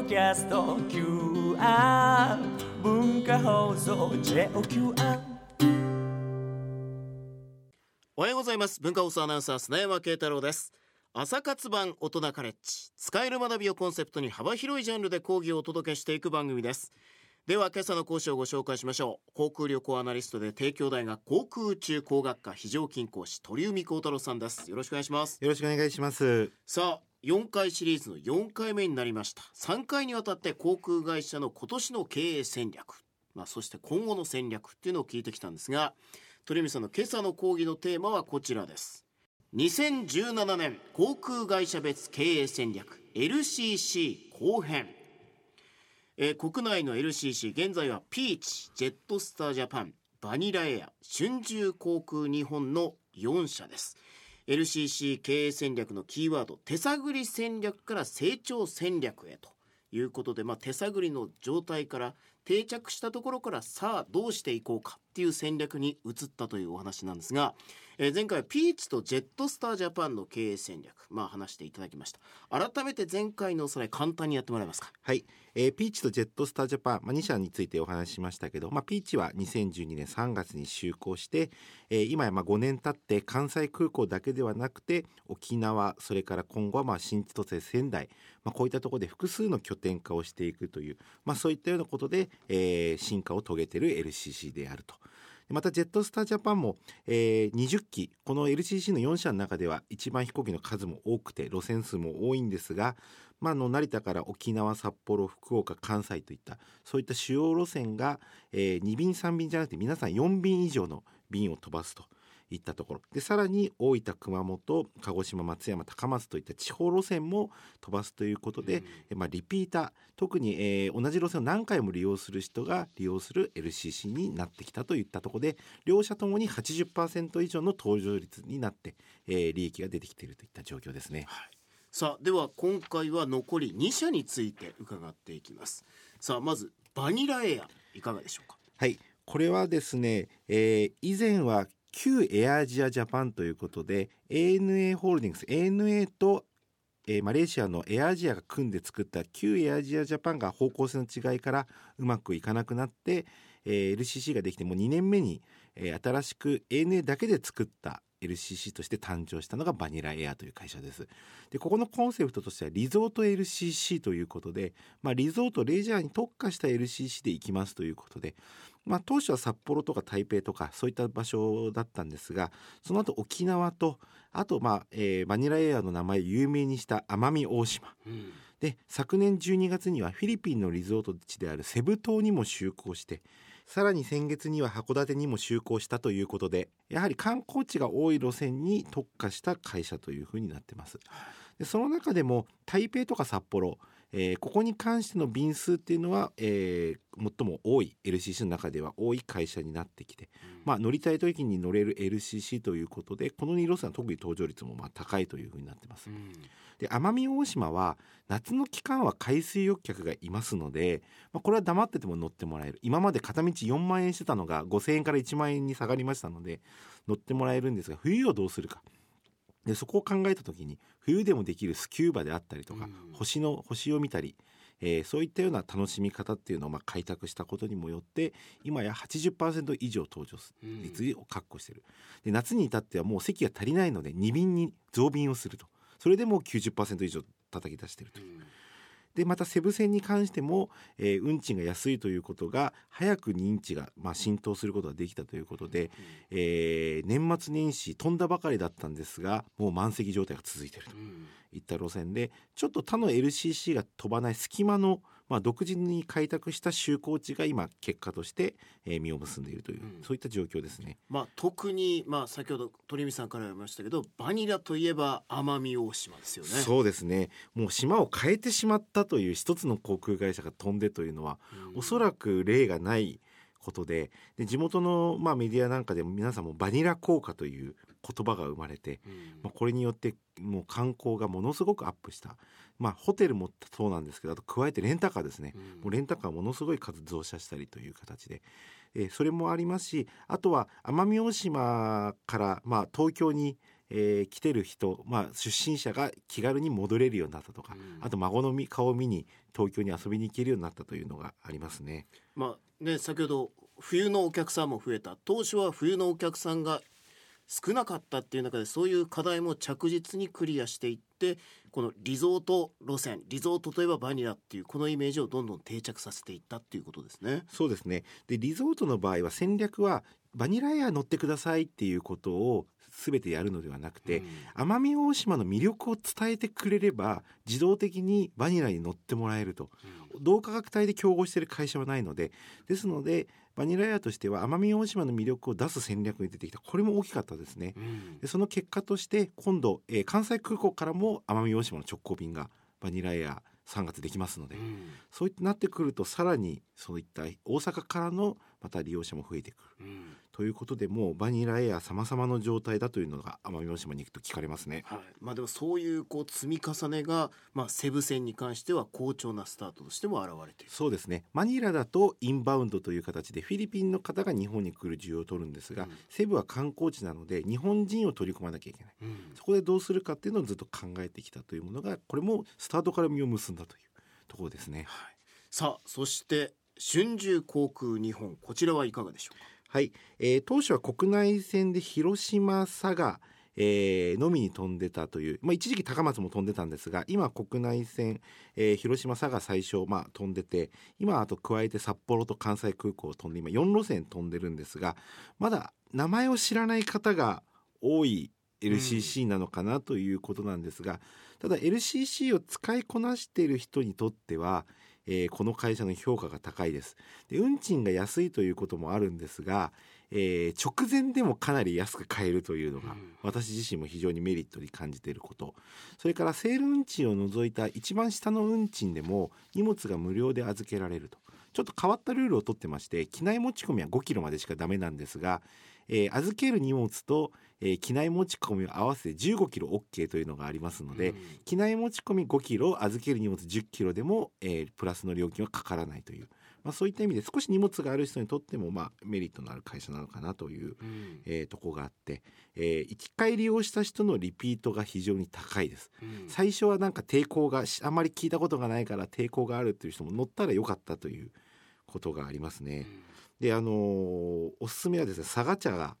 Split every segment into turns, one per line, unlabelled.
ドキャスト QR 文化放送 JOQR
おはようございます。文化放送アナウンサー砂山慶太郎です。朝活版大人カレッジ。使える学びをコンセプトに幅広いジャンルで講義をお届けしていく番組です。では今朝の講師をご紹介しましょう。航空旅行アナリストで帝京大学航空宇宙工学科非常勤講師鳥海幸太郎さんです。よろしくお願いします。
よろしくお願いします。
さあ4回シリーズの4回目になりました。3回にわたって航空会社の今年の経営戦略、まあ、そして今後の戦略っていうのを聞いてきたんですが鳥海さんの今朝の講義のテーマはこちらです。2017年航空会社別経営戦略 LCC 後編。え国内の LCC 現在はピーチジェットスタージャパンバニラエア春秋航空日本の4社です。LCC 経営戦略のキーワード手探り戦略から成長戦略へということで、まあ、手探りの状態から定着したところからさあどうしていこうか。っていう戦略に移ったというお話なんですが、えー前回ピーチとジェットスタージャパンの経営戦略まあ話していただきました。改めて前回のおさらい簡単にやってもらえますか？
はい、えーピーチとジェットスタージャパン、まあ、2社についてお話ししましたけど、まあ、ピーチは2012年3月に就航して、えー今やまあ5年経って関西空港だけではなくて沖縄それから今後はまあ新千歳仙台、まあ、こういったところで複数の拠点化をしていくという、まあ、そういったようなことで、えー進化を遂げている LCC であると。またジェットスタージャパンも、えー20機この LCC の4社の中では一番飛行機の数も多くて路線数も多いんですが、ま、あの成田から沖縄札幌福岡関西といったそういった主要路線が、えー2便3便じゃなくて皆さん4便以上の便を飛ばすと。いったところ。でさらに大分熊本鹿児島松山高松といった地方路線も飛ばすということで、えまあ、リピーター特に、えー同じ路線を何回も利用する人が利用する LCC になってきたといったところで両社ともに80%以上の搭乗率になって、えー利益が出てきているといった状況ですね。
さあでは今回は残り2社について伺っていきます。さあまずバニラエアいかがでしょうか？
はい、これはですね、えー以前は旧エアアジアジャパンということで ANA ホールディングス ANA と、えーマレーシアのエアアジアが組んで作った旧エアアジアジャパンが方向性の違いからうまくいかなくなって、えー LCC ができてもう2年目に、えー新しく ANA だけで作った LCC として誕生したのがバニラエアという会社です。でここのコンセプトとしてはリゾート LCC ということで、まあ、リゾートレジャーに特化した LCC で行きますということで、まあ、当初は札幌とか台北とかそういった場所だったんですがその後沖縄とあと、まあえーバニラエアの名前を有名にした奄美大島。
うん。
で昨年12月にはフィリピンのリゾート地であるセブ島にも就航してさらに先月には函館にも就航したということでやはり観光地が多い路線に特化した会社というふうになってます。でその中でも台北とか札幌、えーここに関しての便数っていうのは、えー最も多い LCC の中では多い会社になってきて、まあ、乗りたい時に乗れる LCC ということでこの2路線は特に搭乗率もまあ高いというふうになってます。
うん。
で奄美大島は夏の期間は海水浴客がいますので、まあ、これは黙ってても乗ってもらえる。今まで片道4万円してたのが5,000円から1万円に下がりましたので乗ってもらえるんですが冬をどうするかでそこを考えた時に冬でもできるスキューバであったりとか、
うん。
星の星を見たり、えーそういったような楽しみ方っていうのをまあ開拓したことにもよって今や80%以上搭乗率を確保している。で夏に至ってはもう席が足りないので2便に増便をすると。それでもう90%以上叩き出していると。いうでまたセブ線に関しても、えー運賃が安いということが早く認知が、まあ、浸透することができたということで、えー年末年始飛んだばかりだったんですがもう満席状態が続いていると
うん
いった路線でちょっと他の LCC が飛ばない隙間の、まあ、独自に開拓した就航地が今結果として、えー実を結んでいるという、
うん。
そういった状況ですね。
まあ特にまあ先ほど鳥海さんから言いましたけどバニラといえば奄美大島ですよね。
そうですね。もう島を変えてしまったという一つの航空会社が飛んでというのは、おそらく例がないことでで地元の、まあ、メディアなんかでも皆さんもバニラ効果という言葉が生まれて、
うん。
まあ、これによってもう観光がものすごくアップした、まあ、ホテルもそうなんですけどあと加えてレンタカーですね、
うん。
もうレンタカーものすごい数増車したりという形で、えーそれもありますしあとは奄美大島から、まあ、東京に、えー来てる人、まあ、出身者が気軽に戻れるようになったとか、
うん。
あと孫のみ顔を見に東京に遊びに行けるようになったというのがありますね。
まあね先ほど冬のお客さんも増えた。当初は冬のお客さんが少なかったっていう中でそういう課題も着実にクリアしていってこのリゾート路線リゾートといえばバニラっていうこのイメージをどんどん定着させていったっていうことですね。
そうですねでリゾートの場合は戦略はバニラエア乗ってくださいっていうことを全てやるのではなくて、奄美大島の魅力を伝えてくれれば自動的にバニラに乗ってもらえると同価格帯で競合している会社はないのでですのでバニラエアとしては奄美大島の魅力を出す戦略に出てきた。これも大きかったですね。
うん。
でその結果として今度、えー関西空港からも奄美大島の直行便がバニラエア3月できますので、
うん。
そういってなってくるとさらにそういった大阪からのまた利用者も増えてくる。
うん。
ということでもうバニラエア様々の状態だというのが奄美大島に行くと聞かれますね。
はい、まあでもそういうこう積み重ねが、まあ、西武線に関しては好調なスタートとしても現れている。
そうですね。マニラだとインバウンドという形でフィリピンの方が日本に来る需要を取るんですが、
うん。
セブは観光地なので日本人を取り込まなきゃいけない。
うん。
そこでどうするかっていうのをずっと考えてきたというものがこれもスタートから実を結んだというところですね。
はい、さあそして春秋航空日本こちらはいかがでしょうか？
はい、えー当初は国内線で広島佐賀、えーのみに飛んでたという、まあ、一時期高松も飛んでたんですが今国内線、えー広島佐賀最初、まあ、飛んでて今あと加えて札幌と関西空港を飛んで今4路線飛んでるんですがまだ名前を知らない方が多い LCC なのかなということなんですが、ただ LCC を使いこなしている人にとっては、えーこの会社の評価が高いです。で運賃が安いということもあるんですが、えー直前でもかなり安く買えるというのが、
うん。
私自身も非常にメリットに感じていること。それからセール運賃を除いた一番下の運賃でも荷物が無料で預けられると。ちょっと変わったルールを取ってまして機内持ち込みは5キロまでしかダメなんですが、えー預ける荷物と、えー機内持ち込みを合わせて15キロ OK というのがありますので、
うん。
機内持ち込み5キロ預ける荷物10キロでも、えープラスの料金はかからないという、まあ、そういった意味で少し荷物がある人にとっても、まあ、メリットのある会社なのかなという、
うん。
えーとこがあって、え1回利用した人のリピートが非常に高いです。
うん。
最初はなんか抵抗がしあまり聞いたことがないから抵抗があるっていう人も乗ったらよかったということがありますね。であのーおすすめはですね佐賀茶が、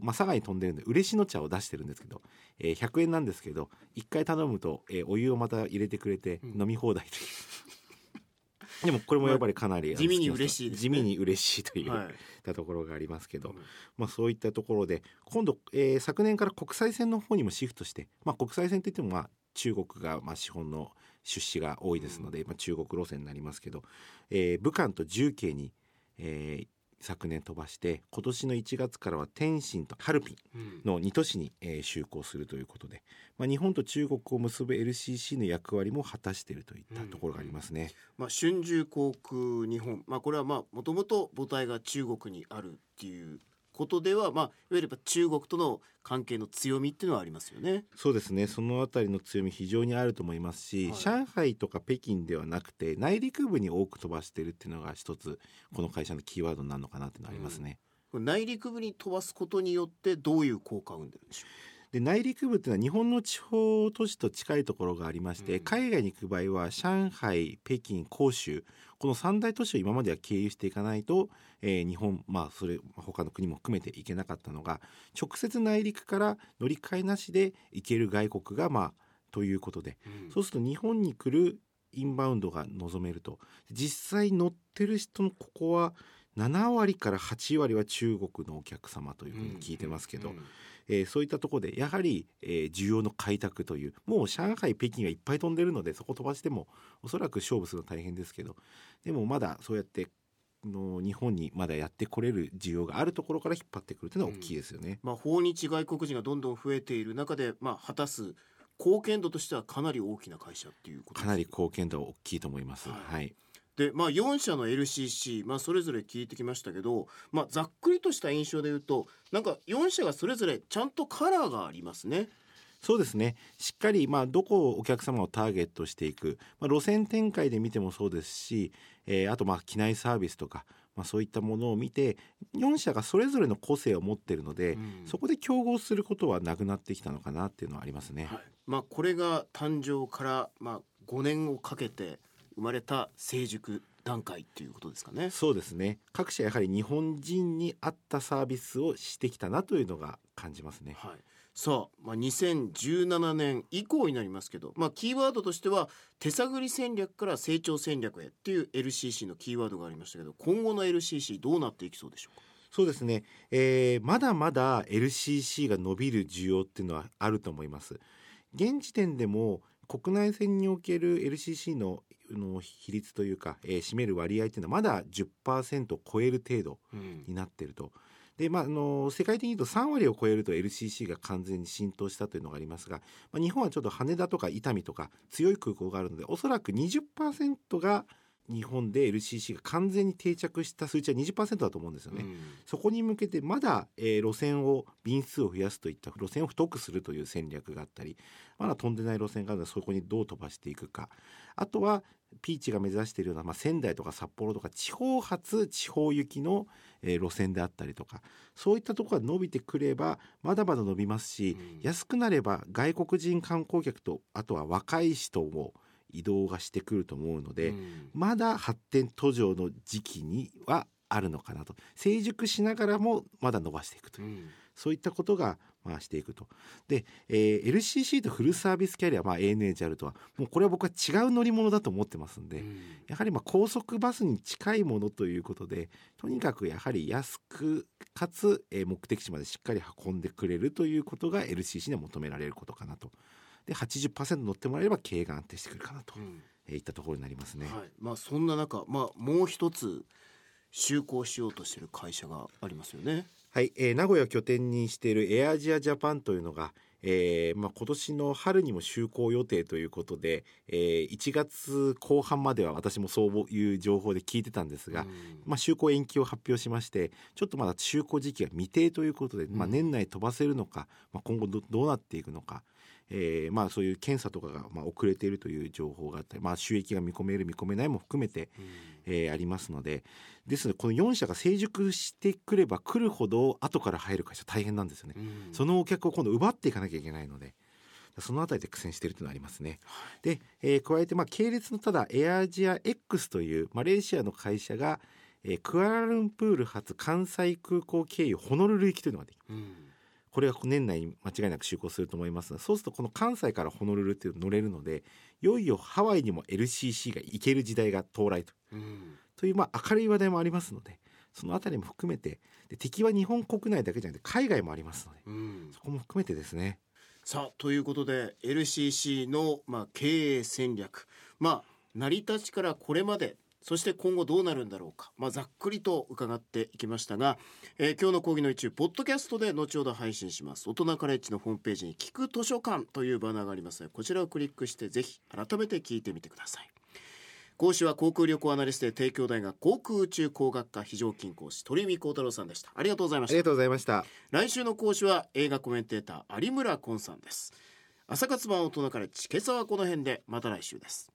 まあ、佐賀に飛んでるんで嬉野茶を出してるんですけど、えー100円なんですけど1回頼むと、えーお湯をまた入れてくれて
うん。
飲み放題という、でもこれもやっぱりかなり、
地味に嬉しいね。
地味に嬉しいという、
はい。
ったところがありますけど、
うん。
まあ、そういったところで今度、えー昨年から国際線の方にもシフトして、まあ、国際線といってもまあ中国がまあ資本の出資が多いですので、まあ、中国路線になりますけど、えー武漢と重慶に、えー昨年飛ばして今年の1月からは天津とハルピン
うん。
の2都市に、えー就航するということで、まあ、日本と中国を結ぶ LCC の役割も果たしているといったところがありますね。
まあ、春秋航空日本、まあ、これはまあもともと母体が中国にあるっていうことでは、まあ、いわゆる中国との関係の強みっていうのはありますよね。
そうですねそのあたりの強み非常にあると思いますし、
はい
上海とか北京ではなくて内陸部に多く飛ばしてるっていうのが一つこの会社のキーワードになるのかなっていうのはありますね。
これ内陸部に飛ばすことによってどういう効果を生んでるんでしょ
で内陸部っていうのは日本の地方都市と近いところがありまして、
うん。
海外に行く場合は上海北京広州この三大都市を今までは経由していかないと、えー日本まあそれ他の国も含めて行けなかったのが直接内陸から乗り換えなしで行ける外国がまあということで。
う、
そうすると日本に来るインバウンドが望めると。実際乗ってる人のここは7割から8割は中国のお客様というふうに聞いてますけど、
うん。
えーそういったところでやはり、えー需要の開拓というもう上海北京がいっぱい飛んでるのでそこ飛ばしてもおそらく勝負するの大変ですけどでもまだそうやっての日本にまだやってこれる需要があるところから引っ張ってくるというのは大きいですよね。
まあ、訪日外国人がどんどん増えている中で、まあ、果たす貢献度としてはかなり大きな会社っていうこと
かなり貢献度は大きいと思います。
はい。
はい
で、まあ、4社の LCC、まあ、それぞれ聞いてきましたけど、まあ、ざっくりとした印象で言うとなんか4社がそれぞれちゃんとカラーがありますね。
そうですねしっかり、まあ、どこをお客様をターゲットしていく、まあ、路線展開で見てもそうですし、えーあとまあ機内サービスとか、まあ、そういったものを見て4社がそれぞれの個性を持っているので、
うん
そこで競合することはなくなってきたのかなっていうのはありますね。
はいまあ、これが誕生から、まあ、5年をかけて生まれた成熟段階っていうことですかね。
そうですね。各社やはり日本人に合ったサービスをしてきたなというのが感じますね。
はい、さあ、まあ、2017年以降になりますけど、まあ、キーワードとしては手探り戦略から成長戦略へっていう LCC のキーワードがありましたけど今後の LCC どうなっていきそうでしょうか？
そうですね、えーまだまだ LCC が伸びる需要っていうのはあると思います。現時点でも国内線における LCC のの比率というか、えー占める割合っていうのはまだ10%を超える程度
うん
になってると。でまあ、あの世界的に言うと3割を超えると LCC が完全に浸透したというのがありますが、まあ、日本はちょっと羽田とか伊丹とか強い空港があるのでおそらく20%が日本で LCC が完全に定着した数値は20%だと思うんですよね。
うん。
そこに向けてまだ、えー路線を便数を増やすといった路線を太くするという戦略があったりまだ飛んでない路線があるのでそこにどう飛ばしていくか。あとはピーチが目指しているような、まあ、仙台とか札幌とか地方発地方行きの、えー路線であったりとかそういったところが伸びてくればまだまだ伸びますし、
うん。
安くなれば外国人観光客とあとは若い人も移動がしてくると思うので、
うん。
まだ発展途上の時期にはあるのかなと。成熟しながらもまだ伸ばしていくという、
うん。
そういったことがまあしていくと。で、えー LCC とフルサービスキャリア、まあ、ルとはもうこれは僕は違う乗り物だと思ってますんで、
うん。
やはりまあ高速バスに近いものということでとにかくやはり安くかつ、えー目的地までしっかり運んでくれるということが LCC には求められることかなと。で80%乗ってもらえれば経営が安定してくるかなと
うん。
えーいったところになりますね。
はい。まあ、そんな中、まあ、もう一つ就航しようとしている会社がありますよね。
はい、えー名古屋を拠点にしているエアアジアジャパンというのが、えーまあ、今年の春にも就航予定ということで、えー1月後半までは私もそういう情報で聞いてたんですが、
うん。
まあ、就航延期を発表しましてちょっとまだ就航時期が未定ということで、まあ、
うん。
年内飛ばせるのか、まあ、今後どどうなっていくのか、えーまあ、そういう検査とかがまあ遅れているという情報があったり、まあ、収益が見込める見込めないも含めて、えーありますので。ですのでこの4社が成熟してくれば来るほど後から入る会社大変なんですよね。
うん。
そのお客を今度奪っていかなきゃいけないのでそのあたりで苦戦しているというのはありますね。で、えー加えてまあ系列のただエアアジア X というマレーシアの会社が、えークアラルンプール発関西空港経由ホノルル行きというのができる
うん
これが年内に間違いなく就航すると思いますがそうするとこの関西からホノルルっていうの乗れるのでいよいよハワイにも LCC が行ける時代が到来と。
うん。
というまあ明るい話題もありますのでそのあたりも含めてで敵は日本国内だけじゃなくて海外もありますので
うん。
そこも含めてですね。
さあということで LCC の、まあ、経営戦略。まあ成り立ちからこれまでそして今後どうなるんだろうか、まあ、ざっくりと伺っていきましたが、えー今日の講義の一部ポッドキャストで後ほど配信します。大人カレッジのホームページに聞く図書館というバナーがあります。のでこちらをクリックしてぜひ改めて聞いてみてください。講師は航空旅行アナリストで帝京大学航空宇宙工学科非常勤講師鳥海幸太郎さんでした。ありがとうございました。
ありがとうございました。
来週の講師は映画コメンテーター有村昆さんです。朝活版大人カレッジ今朝はこの辺でまた来週です